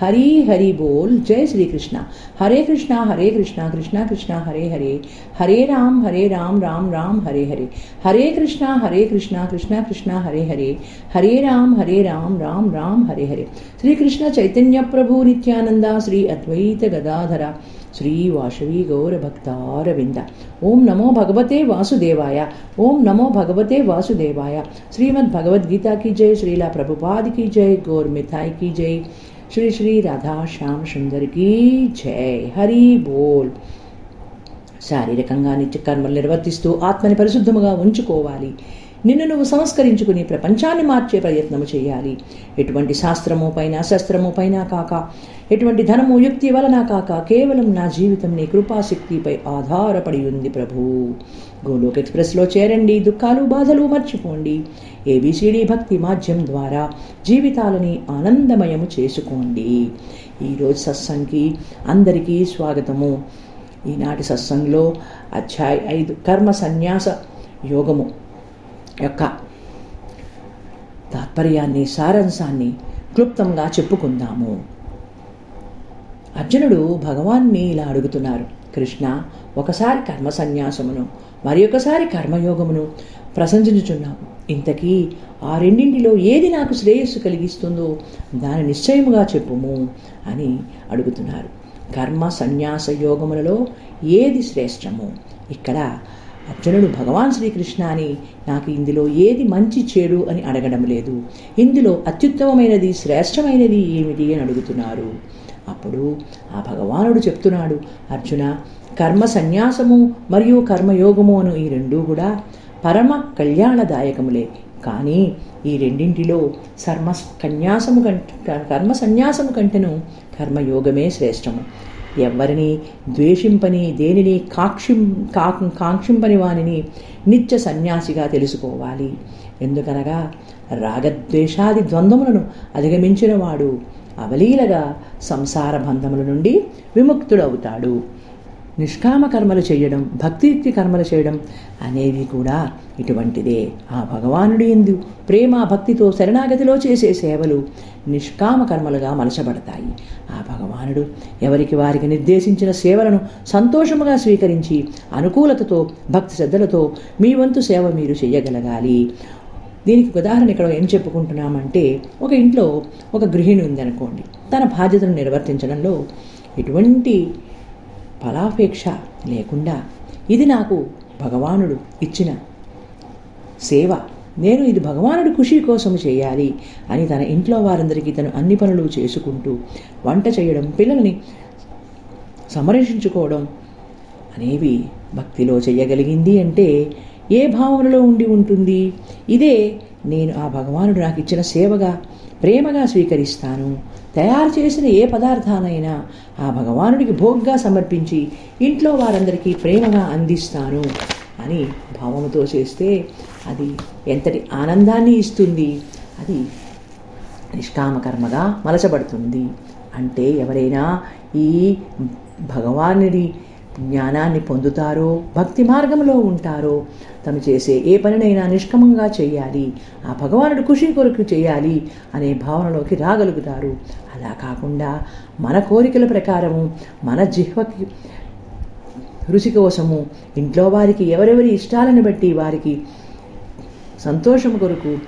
हरी हरि बोल, जय श्री कृष्णा। हरे कृष्णा हरे कृष्णा कृष्णा कृष्णा, हरे हरे। हरे राम हरे राम राम राम, हरे हरे। हरे कृष्णा हरे कृष्णा कृष्णा कृष्णा, हरे हरे। हरे राम हरे राम राम राम, हरे हरे। श्री कृष्ण चैतन्य प्रभु नित्यानंदा, श्री अद्वैत गदाधरा। श्री वाशवी गौर भक्तारविंद ओम नमो भगवते वासुदेवाय। ओम नमो भगवते वासुदेवाय। श्रीमद् भगवद गीता की जय, श्रीला प्रभुपाद की जय, गौर मिथाई की जय। శ్రీ శ్రీ రాధా శ్యామ్ సుందరికి జై హరి బోల్ శారీరకంగా నిత్యకర్మలు నిర్వర్తిస్తూ ఆత్మని పరిశుద్ధముగా ఉంచుకోవాలి। నిన్ను నువ్వు సంస్కరించుకుని ప్రపంచాన్ని మార్చే ప్రయత్నము చేయాలి. ఎటువంటి శాస్త్రము పైన శస్త్రము పైన కాక ఎటువంటి ధనము యుక్తి వలన కాక కేవలం నా జీవితం నీ కృపాశక్తిపై ఆధారపడి ఉంది ప్రభు. గోలోక్ ఎక్స్ప్రెస్లో చేరండి దుఃఖాలు బాధలు మర్చిపోండి. ఏబిసిడి భక్తి మాధ్యం ద్వారా జీవితాలని ఆనందమయము చేసుకోండి. ఈరోజు సత్సంగ్కి అందరికీ స్వాగతము. ఈనాటి సత్సంగంలో అధ్యాయ ఐదు కర్మ సన్యాస యోగము. యొక్క తాత్పర్యాన్ని సారాంశాన్ని క్లుప్తంగా చెప్పుకుందాము. అర్జునుడు భగవాన్ని ఇలా అడుగుతున్నారు. కృష్ణ ఒకసారి కర్మ సన్యాసమును మరి ఒకసారి కర్మయోగమును ప్రశంసించుచున్నావు ఇంతకీ ఆ రెండింటిలో ఏది నాకు శ్రేయస్సు కలిగిస్తుందో దాని నిశ్చయముగా చెప్పుము అని అడుగుతున్నారు. కర్మ సన్యాస యోగములలో ఏది శ్రేష్టము? ఇక్కడ అర్జునుడు భగవాన్ శ్రీకృష్ణ అని నాకు ఇందులో ఏది మంచి చెడు అని అడగడం లేదు. ఇందులో అత్యుత్తమమైనది శ్రేష్టమైనది ఏమిటి అని అడుగుతున్నారు. అప్పుడు ఆ భగవానుడు చెప్తున్నాడు అర్జున కర్మ సన్యాసము మరియు కర్మయోగము అను ఈ రెండూ కూడా పరమ కళ్యాణదాయకములే. కానీ ఈ రెండింటిలో సర్మ కన్యాసము కంట కర్మ సన్యాసము కంటేను కర్మయోగమే శ్రేష్టము. ఎవరిని ద్వేషింపని దేనిని కాక్షిం కా కాంక్షింపని వానిని నిత్య సన్యాసిగా తెలుసుకోవాలి. ఎందుకనగా రాగద్వేషాది ద్వంద్వములను అధిగమించిన వాడు అవలీలగా సంసార బంధముల నుండి విముక్తుడవుతాడు. నిష్కామ కర్మలు చేయడం భక్తియుక్తి కర్మలు చేయడం అనేవి కూడా ఇటువంటిదే. ఆ భగవానుడి ఎందు ప్రేమ భక్తితో శరణాగతిలో చేసే సేవలు నిష్కామ కర్మలుగా మలచబడతాయి. ఆ భగవానుడు ఎవరికి వారికి నిర్దేశించిన సేవలను సంతోషముగా స్వీకరించి అనుకూలతతో భక్తి శ్రద్ధలతో మీ వంతు సేవ మీరు చేయగలగాలి. దీనికి ఉదాహరణ ఇక్కడ ఏం చెప్పుకుంటున్నామంటే ఒక ఇంట్లో ఒక గృహిణి ఉందనుకోండి. తన బాధ్యతను నిర్వర్తించడంలో ఎటువంటి ఫలాపేక్ష లేకుండా ఇది నాకు భగవానుడు ఇచ్చిన సేవ. నేను ఇది భగవానుడి ఖుషి కోసం చేయాలి అని తన ఇంట్లో వారందరికీ తను అన్ని పనులు చేసుకుంటూ వంట చేయడం పిల్లల్ని సంరక్షించుకోవడం అనేవి భక్తిలో చేయగలిగింది అంటే ఏ భావనలో ఉండి ఉంటుంది? ఇదే నేను ఆ భగవానుడు నాకు ఇచ్చిన సేవగా ప్రేమగా స్వీకరిస్తాను. తయారు చేసిన ఏ పదార్థానైనా ఆ భగవానుడికి భోగ్గా సమర్పించి ఇంట్లో వారందరికీ ప్రేమగా అందిస్తాను అని భావముతో చేస్తే అది ఎంతటి ఆనందాన్ని ఇస్తుంది? అది నిష్కామకర్మగా మలచబడుతుంది. అంటే ఎవరైనా ఈ భగవానుడి జ్ఞానాన్ని పొందుతారో భక్తి మార్గంలో ఉంటారో తను చేసే ఏ పనినైనా నిష్కమంగా చేయాలి ఆ భగవానుడు ఖుషి కొరకు చేయాలి అనే భావనలోకి రాగలుగుతారు. అలా కాకుండా మన కోరికల ప్రకారము మన జిహ్వకి రుచి కోసము ఇంట్లో వారికి ఎవరెవరి ఇష్టాలను బట్టి వారికి సంతోషం కొరకు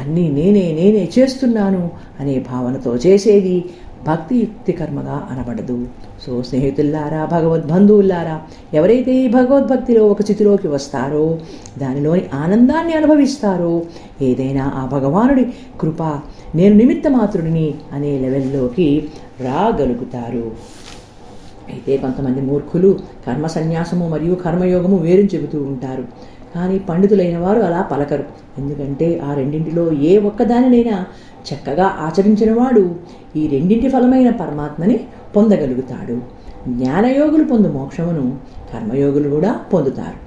అన్నీ నేనే నేనే చేస్తున్నాను అనే భావనతో చేసేది భక్తియుక్తి కర్మగా అనబడదు. సో స్నేహితుల్లారా భగవద్బంధువుల్లారా ఎవరైతే ఈ భగవద్భక్తిలో ఒక స్థితిలోకి వస్తారో దానిలోని ఆనందాన్ని అనుభవిస్తారో ఏదైనా ఆ భగవానుడి కృప నేను నిమిత్త మాత్రుడిని అనే లెవెల్లోకి రాగలుగుతారు. అయితే కొంతమంది మూర్ఖులు కర్మ సన్యాసము మరియు కర్మయోగము వేరు చెబుతూ ఉంటారు. కానీ పండితులైన వారు అలా పలకరు. ఎందుకంటే ఆ రెండింటిలో ఏ ఒక్కదానినైనా చక్కగా ఆచరించిన వాడు ఈ రెండింటి ఫలమైన పరమాత్మని పొందగలుగుతాడు. జ్ఞానయోగులు పొందు మోక్షమును కర్మయోగులు కూడా పొందుతారు.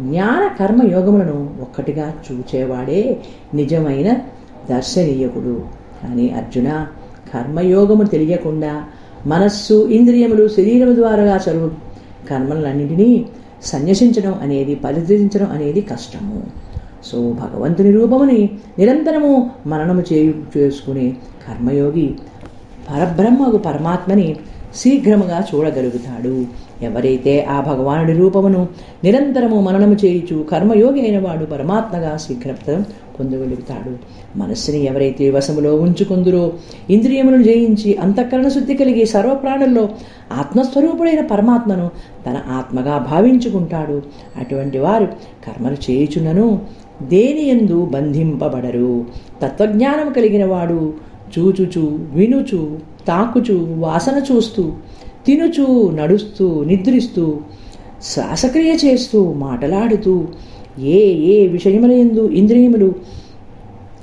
జ్ఞాన కర్మయోగములను ఒక్కటిగా చూచేవాడే నిజమైన దర్శనీయకుడు. కానీ అర్జున కర్మయోగము తెలియకుండా మనస్సు ఇంద్రియములు శరీరము ద్వారా చదువు కర్మలన్నింటినీ సన్యసించడం అనేది పరిధించడం అనేది కష్టము. సో భగవంతుని రూపముని నిరంతరము మననము చేయు చేసుకునే కర్మయోగి పరబ్రహ్మకు పరమాత్మని శీఘ్రముగా చూడగలుగుతాడు. ఎవరైతే ఆ భగవానుడి రూపమును నిరంతరము మననము చేయుచు కర్మయోగి అయిన వాడు పరమాత్మగా శీఘ్రప్రదం పొందగలుగుతాడు. మనస్సుని ఎవరైతే వశములో ఉంచుకుందురో ఇంద్రియములను జయించి అంతఃకరణ శుద్ధి కలిగి సర్వప్రాణుల్లో ఆత్మస్వరూపుడైన పరమాత్మను తన ఆత్మగా భావించుకుంటాడు. అటువంటి వారు కర్మలు చేయుచున్నను దేని ఎందు బంధింపబడరు? తత్వజ్ఞానం కలిగిన వాడు చూచుచు వినుచు తాకుచు వాసన చూస్తూ తినుచు నడుస్తూ నిద్రిస్తూ శ్వాసక్రియ చేస్తూ మాటలాడుతూ ఏ ఏ విషయములందు ఇంద్రియములు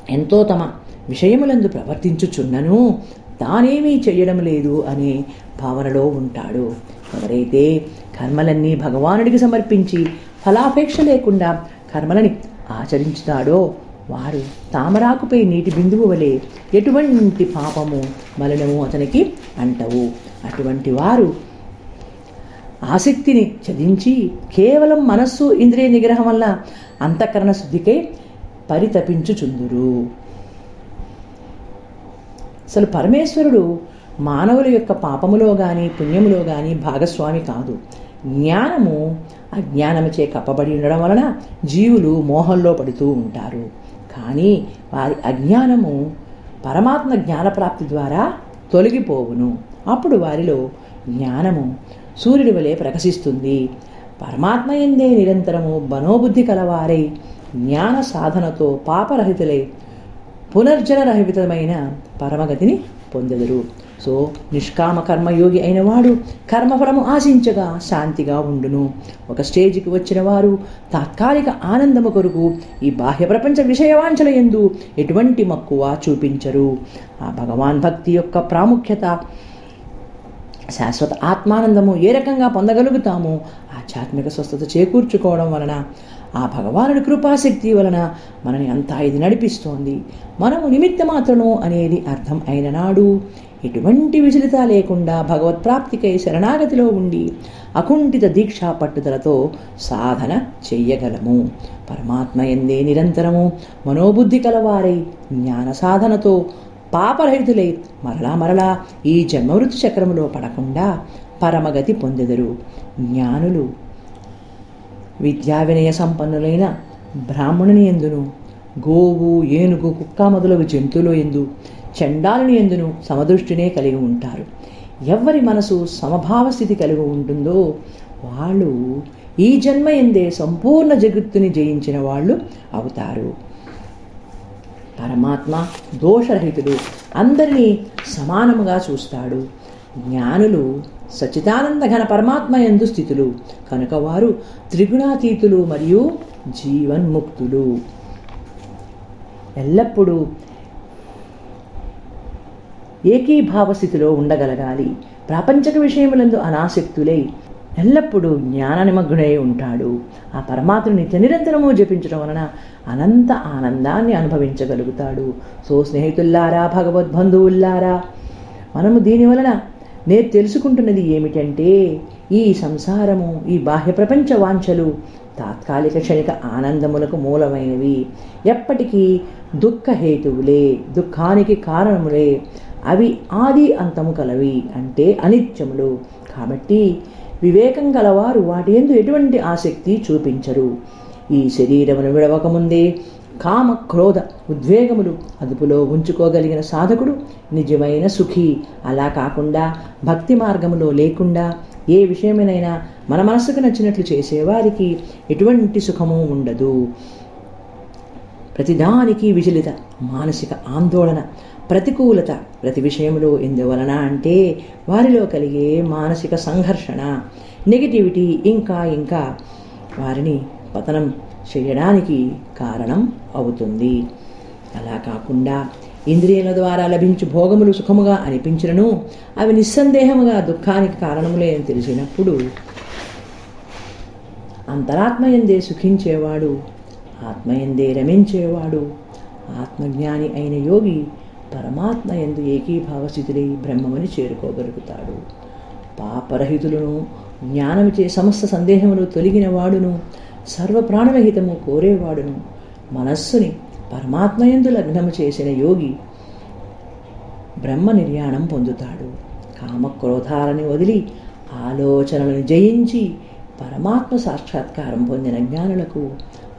ఎంతో తమ విషయములందు ప్రవర్తించుచున్నను తానేమీ చేయడం లేదు అనే భావనలో ఉంటాడు. ఎవరైతే కర్మలన్నీ భగవానుడికి సమర్పించి ఫలాపేక్ష లేకుండా కర్మలని ఆచరించుతాడో వారు తామరాకుపై నీటి బిందువు వలె ఎటువంటి పాపము మలనము అతనికి అంటవు. అటువంటి వారు ఆసక్తిని చదించి కేవలం మనస్సు ఇంద్రియ నిగ్రహం వల్ల అంతఃకరణ శుద్ధికే పరితపించుచుందురు. అసలు పరమేశ్వరుడు మానవుల యొక్క పాపములో కానీ పుణ్యములో కానీ భాగస్వామి కాదు. జ్ఞానము అజ్ఞానముచే కప్పబడి ఉండడం వలన జీవులు మోహంలో పడుతూ ఉంటారు. కానీ వారి అజ్ఞానము పరమాత్మ జ్ఞానప్రాప్తి ద్వారా తొలగిపోవును. అప్పుడు వారిలో జ్ఞానము సూర్యుడి వలె ప్రకాశిస్తుంది. పరమాత్మ ఎందే నిరంతరము మనోబుద్ధి కలవారై జ్ఞాన సాధనతో పాపరహితులై పునర్జనరహితమైన పరమగతిని పొందెదరు. సో నిష్కామ కర్మయోగి అయినవాడు కర్మఫలము ఆశించగా శాంతిగా ఉండును. ఒక స్టేజికి వచ్చిన వారు తాత్కాలిక ఆనందము కొరకు ఈ బాహ్య ప్రపంచ విషయవాంఛల ఎందు ఎటువంటి మక్కువ చూపించరు. ఆ భగవాన్ భక్తి యొక్క ప్రాముఖ్యత శాశ్వత ఆత్మానందము ఏ రకంగా పొందగలుగుతామో? ఆధ్యాత్మిక స్వస్థత చేకూర్చుకోవడం వలన ఆ భగవానుడి కృపాశక్తి వలన మనని అంతా ఇది నడిపిస్తోంది. మనము నిమిత్త మాత్రము అనేది అర్థం అయిన నాడు ఎటువంటి విచలిత లేకుండా భగవత్ ప్రాప్తికై శరణాగతిలో ఉండి అకుంఠిత దీక్షా పట్టుదలతో సాధన చెయ్యగలము. పరమాత్మ ఎందే నిరంతరము మనోబుద్ధి కలవారై జ్ఞాన సాధనతో పాపరహితులై మరలా మరలా ఈ జన్మవృత్తి చక్రములో పడకుండా పరమగతి పొందెదరు. జ్ఞానులు విద్యా వినయ సంపన్నులైన బ్రాహ్మణుని ఎందును గోవు ఏనుగు కుక్క మొదలగు జంతువులు ఎందు చండాలుని ఎందును సమదృష్టినే కలిగి ఉంటారు. ఎవరి మనసు సమభావ స్థితి కలిగి ఉంటుందో వాళ్ళు ఈ జన్మ ఎందే సంపూర్ణ జగత్తుని జయించిన వాళ్ళు అవుతారు. పరమాత్మ దోషరహితుడు అందరినీ సమానముగా చూస్తాడు. జ్ఞానులు సచిదానంద ఘన పరమాత్మ ఎందు స్థితులు. కనుక వారు త్రిగుణాతీతులు మరియు జీవన్ముక్తులు. ఎల్లప్పుడూ ఏకీభావ స్థితిలో ఉండగలగాలి. ప్రాపంచక విషయములందు అనాసక్తులై ఎల్లప్పుడూ జ్ఞాన నిమగ్నుడై ఉంటాడు. ఆ పరమాత్మను నిత్య నిరంతరము జపించడం వలన అనంత ఆనందాన్ని అనుభవించగలుగుతాడు. సో స్నేహితుల్లారా భగవద్బంధువుల్లారా మనము దీని వలన నేను తెలుసుకుంటున్నది ఏమిటంటే ఈ సంసారము ఈ బాహ్య ప్రపంచ వాంఛలు తాత్కాలిక క్షణిక ఆనందములకు మూలమైనవి. ఎప్పటికీ దుఃఖహేతువులే దుఃఖానికి కారణములే. అవి ఆది అంతము కలవి అంటే అనిత్యములు. కాబట్టి వివేకం గలవారు వాటిందు ఎటువంటి ఆసక్తి చూపించరు. ఈ శరీరమును విడవకముందే కామ క్రోధ ఉద్వేగములు అదుపులో ఉంచుకోగలిగిన సాధకుడు నిజమైన సుఖీ. అలా కాకుండా భక్తి మార్గములో లేకుండా ఏ విషయమైనా మన మనసుకు నచ్చినట్లు చేసేవారికి ఎటువంటి సుఖము ఉండదు. ప్రతిదానికి విచలిత మానసిక ఆందోళన ప్రతికూలత ప్రతి విషయంలో ఎందువలన అంటే వారిలో కలిగే మానసిక సంఘర్షణ నెగిటివిటీ ఇంకా ఇంకా వారిని పతనం చేయడానికి కారణం అవుతుంది. అలా కాకుండా ఇంద్రియాల ద్వారా లభించు భోగములు సుఖముగా అనిపించినను అవి నిస్సందేహముగా దుఃఖానికి కారణములే అని తెలిసినప్పుడు అంతరాత్మయందే సుఖించేవాడు ఆత్మయందే రమించేవాడు ఆత్మజ్ఞాని అయిన యోగి పరమాత్మ ఎందు ఏకీభావ బ్రహ్మమని చేరుకోగలుగుతాడు. పాపరహితులను జ్ఞానమిచే సమస్త సందేహములు తొలగిన వాడును సర్వప్రాణరహితము కోరేవాడును. మనస్సుని పరమాత్మయందు లగ్నము చేసిన యోగి బ్రహ్మ నిర్యాణం పొందుతాడు. కామక్రోధాలని వదిలి ఆలోచనలను జయించి పరమాత్మ సాక్షాత్కారం పొందిన జ్ఞానులకు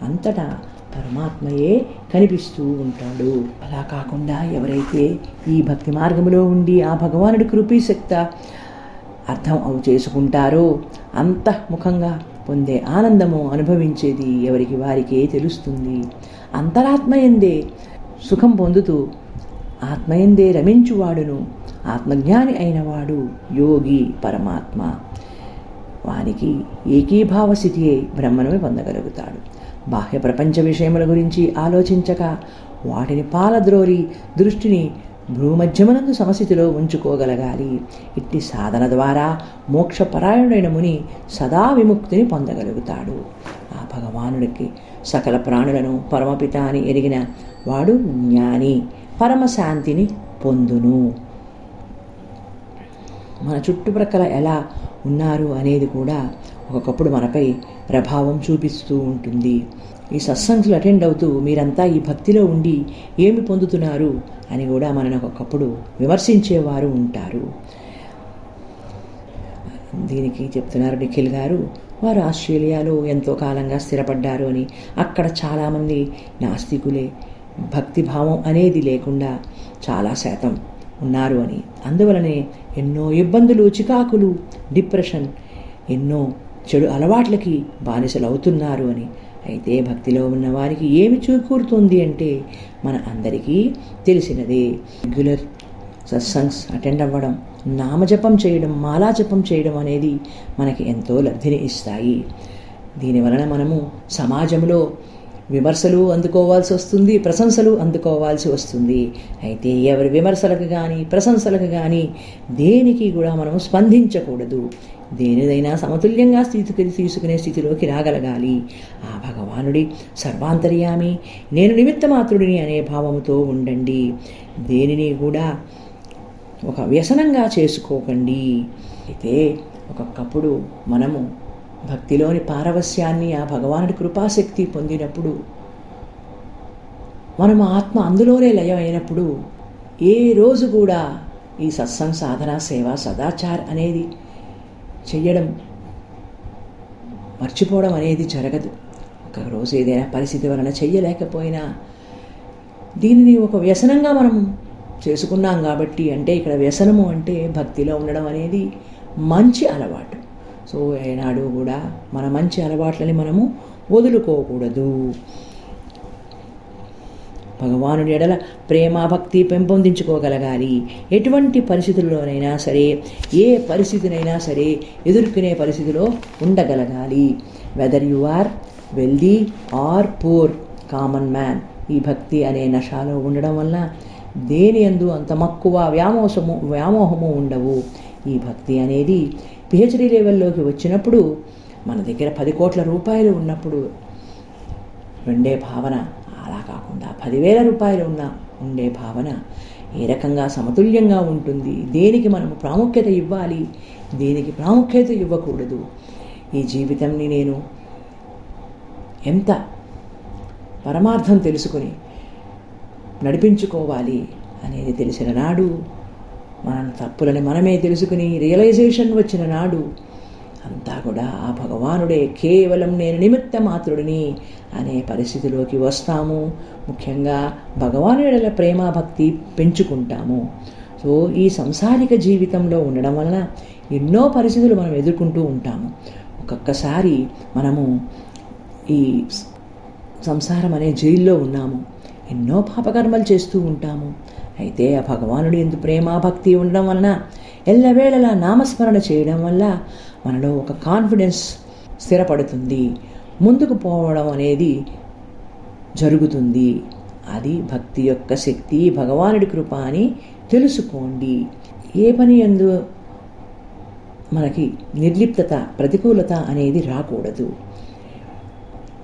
అంతటా పరమాత్మయే కనిపిస్తూ ఉంటాడు. అలా కాకుండా ఎవరైతే ఈ భక్తి మార్గంలో ఉండి ఆ భగవానుడి కృపీశక్త అర్థం అవు చేసుకుంటారో అంతఃముఖంగా పొందే ఆనందము అనుభవించేది ఎవరికి వారికే తెలుస్తుంది. అంతరాత్మయందే సుఖం పొందుతూ ఆత్మయందే రమించువాడును. ఆత్మజ్ఞాని అయినవాడు యోగి పరమాత్మ. వానికి ఏకీభావ స్థితియే బ్రహ్మను పొందగలుగుతాడు. బాహ్య ప్రపంచ విషయముల గురించి ఆలోచించక వాటిని పాలద్రోరి దృష్టిని భూమధ్యమనందు సమస్థితిలో ఉంచుకోగలగాలి. ఇట్టి సాధన ద్వారా మోక్షపరాయణుడైన ముని సదా విముక్తిని పొందగలుగుతాడు. ఆ భగవానుడికి సకల ప్రాణులను పరమపిత అని ఎరిగిన వాడు జ్ఞాని పరమశాంతిని పొందును. మన చుట్టుప్రక్కల ఎలా ఉన్నారు అనేది కూడా ఒకప్పుడు మనపై ప్రభావం చూపిస్తూ ఉంటుంది. ఈ సత్సంగులు అటెండ్ అవుతూ మీరంతా ఈ భక్తిలో ఉండి ఏమి పొందుతున్నారు అని కూడా మనని ఒకప్పుడు విమర్శించేవారు ఉంటారు. దీనికి చెప్తున్నారు నిఖిల్ గారు వారు ఆస్ట్రేలియాలో ఎంతో కాలంగా స్థిరపడ్డారు అని. అక్కడ చాలామంది నాస్తికులే. భక్తిభావం అనేది లేకుండా చాలా శాతం ఉన్నారు అని. అందువలనే ఎన్నో ఇబ్బందులు చికాకులు డిప్రెషన్ ఎన్నో చెడు అలవాట్లకి బానిసలు అవుతున్నారు అని. అయితే భక్తిలో ఉన్న వారికి ఏమి చూకూరుతుంది అంటే మన అందరికీ తెలిసినదే. రెగ్యులర్ సత్సంగ్స్ అటెండ్ అవ్వడం నామజపం చేయడం మాలాజపం చేయడం అనేది మనకి ఎంతో లబ్ధిని ఇస్తాయి. దీనివలన మనము సమాజంలో విమర్శలు అందుకోవాల్సి వస్తుంది ప్రశంసలు అందుకోవాల్సి వస్తుంది. అయితే ఎవరి విమర్శలకు కానీ ప్రశంసలకు కానీ దేనికి కూడా మనము స్పందించకూడదు. దేనిదైనా సమతుల్యంగా స్థితికి తీసుకునే స్థితిలోకి రాగలగాలి. ఆ భగవానుడి సర్వాంతర్యామి నేను నిమిత్త మాత్రుడిని అనే భావముతో ఉండండి. దేనిని కూడా ఒక వ్యసనంగా చేసుకోకండి. అయితే ఒకప్పుడు మనము భక్తిలోని పారవస్యాన్ని ఆ భగవానుడి కృపాశక్తి పొందినప్పుడు మనం ఆత్మ అందులోనే లయం అయినప్పుడు ఏ రోజు కూడా ఈ సత్సంగ్ సాధన సేవ సదాచార్ అనేది చెయ్యడం మర్చిపోవడం అనేది జరగదు. ఒక రోజు ఏదైనా పరిస్థితి వలన చెయ్యలేకపోయినా దీనిని ఒక వ్యసనంగా మనం చేసుకున్నాం కాబట్టి అంటే ఇక్కడ వ్యసనము అంటే భక్తిలో ఉండడం అనేది మంచి అలవాటు. సో ఏనాడు కూడా మన మంచి అలవాట్లని మనము వదులుకోకూడదు. భగవానుడి ఎడల ప్రేమ భక్తి పెంపొందించుకోగలగాలి. ఎటువంటి పరిస్థితుల్లోనైనా సరే ఏ పరిస్థితినైనా సరే ఎదుర్కొనే పరిస్థితిలో ఉండగలగాలి. Whether you are wealthy or poor common man ఈ భక్తి అనే నషాలో ఉండడం వల్ల దేని ఎందు అంత మక్కువ వ్యామోసము వ్యామోహము ఉండవు. ఈ భక్తి అనేది పిహెచ్డీ లెవెల్లోకి వచ్చినప్పుడు మన దగ్గర పది కోట్ల రూపాయలు ఉన్నప్పుడు ఉండే భావన. అలా కాకుండా పదివేల రూపాయలు ఉన్న ఉండే భావన ఏ రకంగా సమతుల్యంగా ఉంటుంది? దేనికి మనము ప్రాముఖ్యత ఇవ్వాలి? దేనికి ప్రాముఖ్యత ఇవ్వకూడదు? ఈ జీవితంని నేను ఎంత పరమార్థం తెలుసుకుని నడిపించుకోవాలి అనేది తెలిసిన నాడు మన తప్పులని మనమే తెలుసుకుని రియలైజేషన్ వచ్చిన నాడు అంతా కూడా ఆ భగవానుడే కేవలం నేను నిమిత్త మాత్రుడిని అనే పరిస్థితిలోకి వస్తాము. ముఖ్యంగా భగవానుడల ప్రేమ భక్తి పెంచుకుంటాము. సో ఈ సంసారిక జీవితంలో ఉండడం వలన ఎన్నో పరిస్థితులు మనం ఎదుర్కొంటూ ఉంటాము. ఒక్కొక్కసారి మనము ఈ సంసారం అనే జైల్లో ఉన్నాము. ఎన్నో పాపకర్మలు చేస్తూ ఉంటాము. అయితే ఆ భగవానుడు ఎందు ప్రేమ భక్తి ఉండడం వలన ఎల్లవేళలా నామస్మరణ చేయడం వల్ల మనలో ఒక కాన్ఫిడెన్స్ స్థిరపడుతుంది. ముందుకు పోవడం అనేది జరుగుతుంది. అది భక్తి యొక్క శక్తి భగవానుడి కృప అని తెలుసుకోండి. ఏ పని ఎందు మనకి నిర్లిప్తత ప్రతికూలత అనేది రాకూడదు.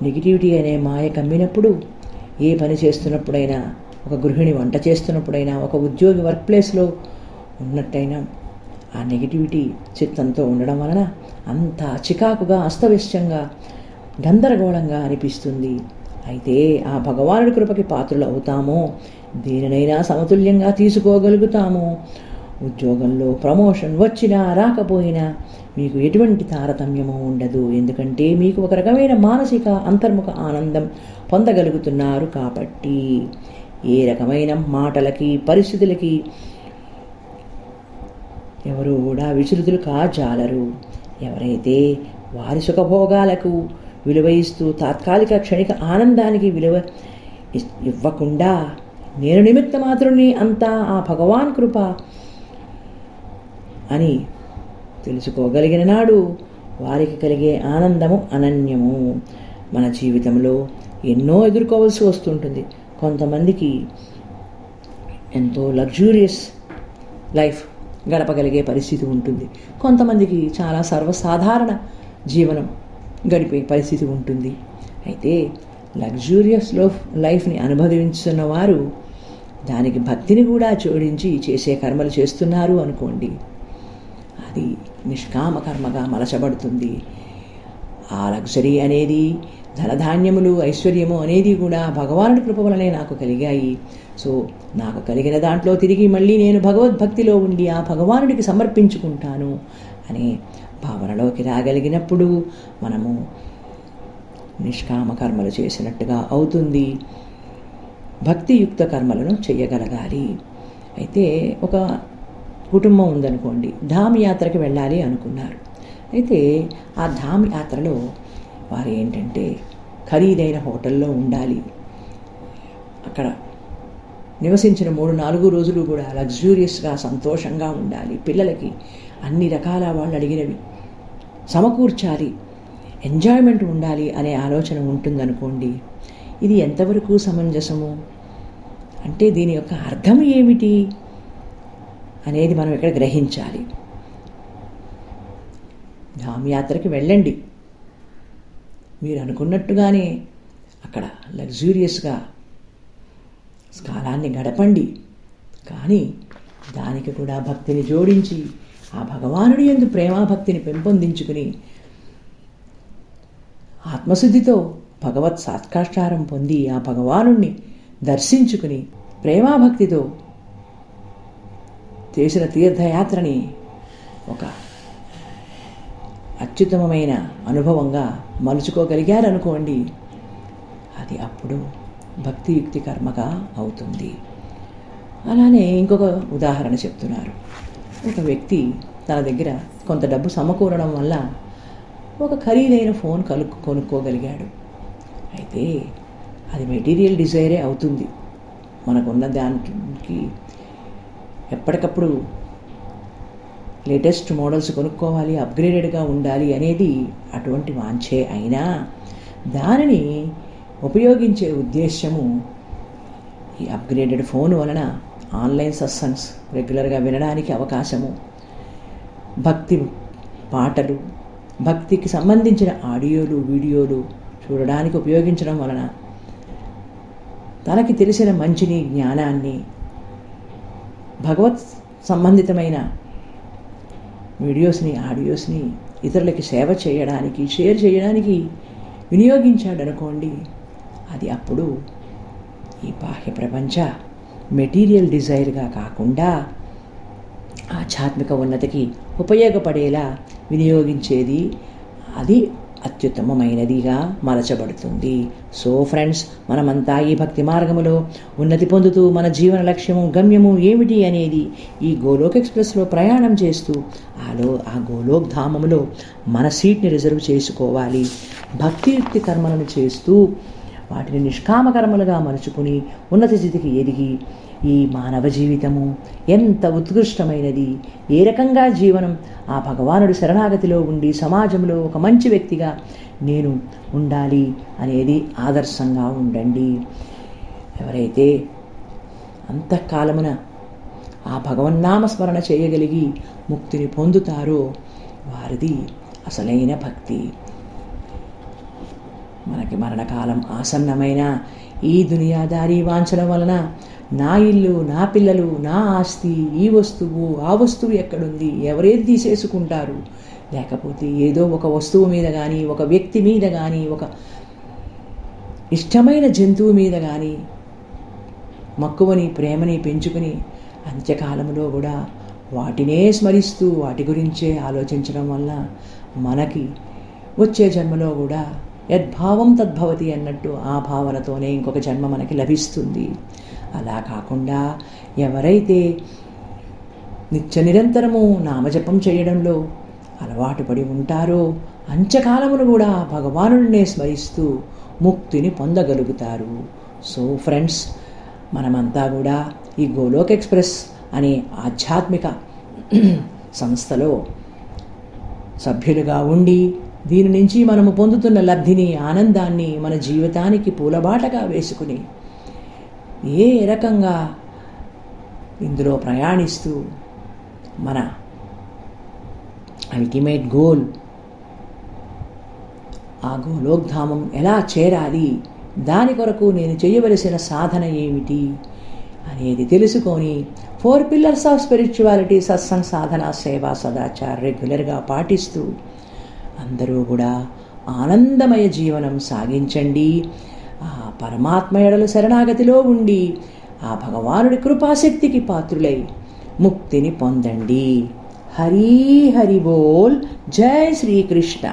నెగిటివిటీ అనే మాయ కమ్మినప్పుడు ఏ పని చేస్తున్నప్పుడైనా ఒక గృహిణి వంట చేస్తున్నప్పుడైనా ఒక ఉద్యోగి వర్క్ ప్లేస్లో ఉన్నట్టయినా ఆ నెగిటివిటీ చిత్తంతో ఉండడం వలన అంత చికాకుగా అస్తవ్యస్తంగా గందరగోళంగా అనిపిస్తుంది. అయితే ఆ భగవానుడి కృపకి పాత్రలు అవుతామో దేనినైనా సమతుల్యంగా తీసుకోగలుగుతామో ఉద్యోగంలో ప్రమోషన్ వచ్చినా రాకపోయినా మీకు ఎటువంటి తారతమ్యము ఉండదు. ఎందుకంటే మీకు ఒక రకమైన మానసిక అంతర్ముఖ ఆనందం పొందగలుగుతున్నారు కాబట్టి. ఏ రకమైన మాటలకి పరిస్థితులకి ఎవరు కూడా విచలితులు కాజాలరు ఎవరైతే వారి సుఖభోగాలకు విలువ ఇస్తూ తాత్కాలిక క్షణిక ఆనందానికి విలువ ఇవ్వకుండా నేను నిమిత్త మాత్రుని అంతా ఆ భగవాన్ కృప అని తెలుసుకోగలిగిన నాడు వారికి కలిగే ఆనందము అనన్యము. మన జీవితంలో ఎన్నో ఎదుర్కోవాల్సి వస్తుంటుంది. కొంతమందికి ఎంతో లగ్జూరియస్ లైఫ్ గడపగలిగే పరిస్థితి ఉంటుంది. కొంతమందికి చాలా సర్వసాధారణ జీవనం గడిపే పరిస్థితి ఉంటుంది. అయితే లగ్జూరియస్లో లైఫ్ని అనుభవించున్న వారు దానికి భక్తిని కూడా జోడించి చేసే కర్మలు చేస్తున్నారు అనుకోండి. అది నిష్కామ కర్మగా మలచబడుతుంది. ఆ లగ్జరీ అనేది ధనధాన్యములు ఐశ్వర్యము అనేది కూడా భగవానుడి కృప వలనే నాకు కలిగాయి. సో నాకు కలిగిన దాంట్లో తిరిగి మళ్ళీ నేను భగవద్భక్తిలో ఉండి ఆ భగవానుడికి సమర్పించుకుంటాను అనే భావనలోకి రాగలిగినప్పుడు మనము నిష్కామ కర్మలు చేసినట్టుగా అవుతుంది. భక్తియుక్త కర్మలను చేయగలగాలి. అయితే ఒక కుటుంబం ఉందనుకోండి ధామ్ యాత్రకి వెళ్ళాలి అనుకున్నారు. అయితే ఆ ధామ్ యాత్రలో వారు ఏంటంటే ఖరీదైన హోటల్లో ఉండాలి. అక్కడ నివసించిన మూడు నాలుగు రోజులు కూడా లగ్జూరియస్గా సంతోషంగా ఉండాలి. పిల్లలకి అన్ని రకాల వాళ్ళు అడిగినవి. సమకూర్చాలి. ఎంజాయ్మెంట్ ఉండాలి అనే ఆలోచన ఉంటుందనుకోండి ఇది ఎంతవరకు సమంజసము? అంటే దీని యొక్క అర్థం ఏమిటి అనేది మనం ఇక్కడ గ్రహించాలి. ధామ్ యాత్రకి వెళ్ళండి. మీరు అనుకున్నట్టుగానే అక్కడ లగ్జూరియస్గా కాలాన్ని గడపండి. కానీ దానికి కూడా భక్తిని జోడించి ఆ భగవానుడి ఎందు ప్రేమాభక్తిని పెంపొందించుకుని ఆత్మశుద్ధితో భగవత్ సాత్కాష్టారం పొంది ఆ భగవానుణ్ణి దర్శించుకుని ప్రేమాభక్తితో చేసిన తీర్థయాత్రని ఒక అత్యుత్తమమైన అనుభవంగా మలుచుకోగలిగారనుకోండి అది అప్పుడు భక్తియుక్తి కర్మగా అవుతుంది. అలానే ఇంకొక ఉదాహరణ చెప్తున్నారు. ఒక వ్యక్తి తన దగ్గర కొంత డబ్బు సమకూరడం వల్ల ఒక ఖరీదైన ఫోన్ కలు కొనుక్కోగలిగాడు. అయితే అది మెటీరియల్ డిజైరే అవుతుంది. మనకున్న దానికి ఎప్పటికప్పుడు లేటెస్ట్ మోడల్స్ కొనుక్కోవాలి అప్గ్రేడెడ్గా ఉండాలి అనేది అటువంటి వాంఛే అయినా దానిని ఉపయోగించే ఉద్దేశ్యము ఈ అప్గ్రేడెడ్ ఫోన్ వలన ఆన్లైన్ సత్సంగ్స్ రెగ్యులర్గా వినడానికి అవకాశము. భక్తి పాటలు భక్తికి సంబంధించిన ఆడియోలు వీడియోలు చూడడానికి ఉపయోగించడం వలన తనకి తెలిసిన మంచిని జ్ఞానాన్ని భగవత్ సంబంధితమైన వీడియోస్ని ఆడియోస్ని ఇతరులకి సేవ చేయడానికి షేర్ చేయడానికి వినియోగించాడనుకోండి అది అప్పుడు ఈ బాహ్య ప్రపంచ మెటీరియల్ డిజైర్గా కాకుండా ఆధ్యాత్మిక ఉన్నతికి ఉపయోగపడేలా వినియోగించేది. అది అత్యుత్తమమైనదిగా మలచబడుతుంది. సో ఫ్రెండ్స్ మనమంతా ఈ భక్తి మార్గములో ఉన్నతి పొందుతూ మన జీవన లక్ష్యము గమ్యము ఏమిటి అనేది ఈ గోలోక్ ఎక్స్ప్రెస్లో ప్రయాణం చేస్తూ ఆలో ఆ గోలోక్ ధామములో మన సీట్ని రిజర్వ్ చేసుకోవాలి. భక్తియుక్తి కర్మలను చేస్తూ వాటిని నిష్కామ కర్మలుగా మలుచుకుని ఉన్నత స్థితికి ఎదిగి ఈ మానవ జీవితము ఎంత ఉత్కృష్టమైనది! ఏ రకంగా జీవనం! ఆ భగవానుడు శరణాగతిలో ఉండి సమాజంలో ఒక మంచి వ్యక్తిగా నేను ఉండాలి అనేది ఆదర్శంగా ఉండండి. ఎవరైతే అంతఃకాలమున ఆ భగవన్నామస్మరణ చేయగలిగి ముక్తిని పొందుతారో వారిది అసలైన భక్తి. మనకి మరణకాలం ఆసన్నమైన ఈ దునియాదారీ వాంఛన వలన నా ఇల్లు నా పిల్లలు నా ఆస్తి ఈ వస్తువు ఆ వస్తువు ఎక్కడుంది ఎవరేది తీసేసుకుంటారు? లేకపోతే ఏదో ఒక వస్తువు మీద కానీ ఒక వ్యక్తి మీద కానీ ఒక ఇష్టమైన జంతువు మీద కానీ మక్కువని ప్రేమని పెంచుకుని అంత్యకాలంలో కూడా వాటినే స్మరిస్తూ వాటి గురించే ఆలోచించడం వల్ల మనకి వచ్చే జన్మలో కూడా యద్భావం తద్భవతి అన్నట్టు ఆ భావనతోనే ఇంకొక జన్మ మనకి లభిస్తుంది. అలా కాకుండా ఎవరైతే నిత్య నిరంతరము నామజపం చేయడంలో అలవాటు పడి ఉంటారో అంచకాలమును కూడా భగవానుడినే స్మరిస్తూ ముక్తిని పొందగలుగుతారు. సో ఫ్రెండ్స్ మనమంతా కూడా ఈ గోలోక్ ఎక్స్ప్రెస్ అనే ఆధ్యాత్మిక సంస్థలో సభ్యులుగా ఉండి దీని నుంచి మనము పొందుతున్న లబ్ధిని ఆనందాన్ని మన జీవితానికి పూలబాటగా వేసుకుని ఏ రకంగా ఇందులో ప్రయాణిస్తూ మన అల్టిమేట్ గోల్ ఆ గోలోక్ధామం ఎలా చేరాలి దాని కొరకు నేను చేయవలసిన సాధన ఏమిటి అనేది తెలుసుకొని four pillars of spirituality satsang sadhana seva sadachar రెగ్యులర్గా పాటిస్తూ అందరూ కూడా ఆనందమయ జీవనం సాగించండి. ఆ పరమాత్మ ఎడలు శరణాగతిలో ఉండి ఆ భగవానుడి కృపాశక్తికి పాత్రులై ముక్తిని పొందండి. హరి హరి బోల్. జై శ్రీకృష్ణ.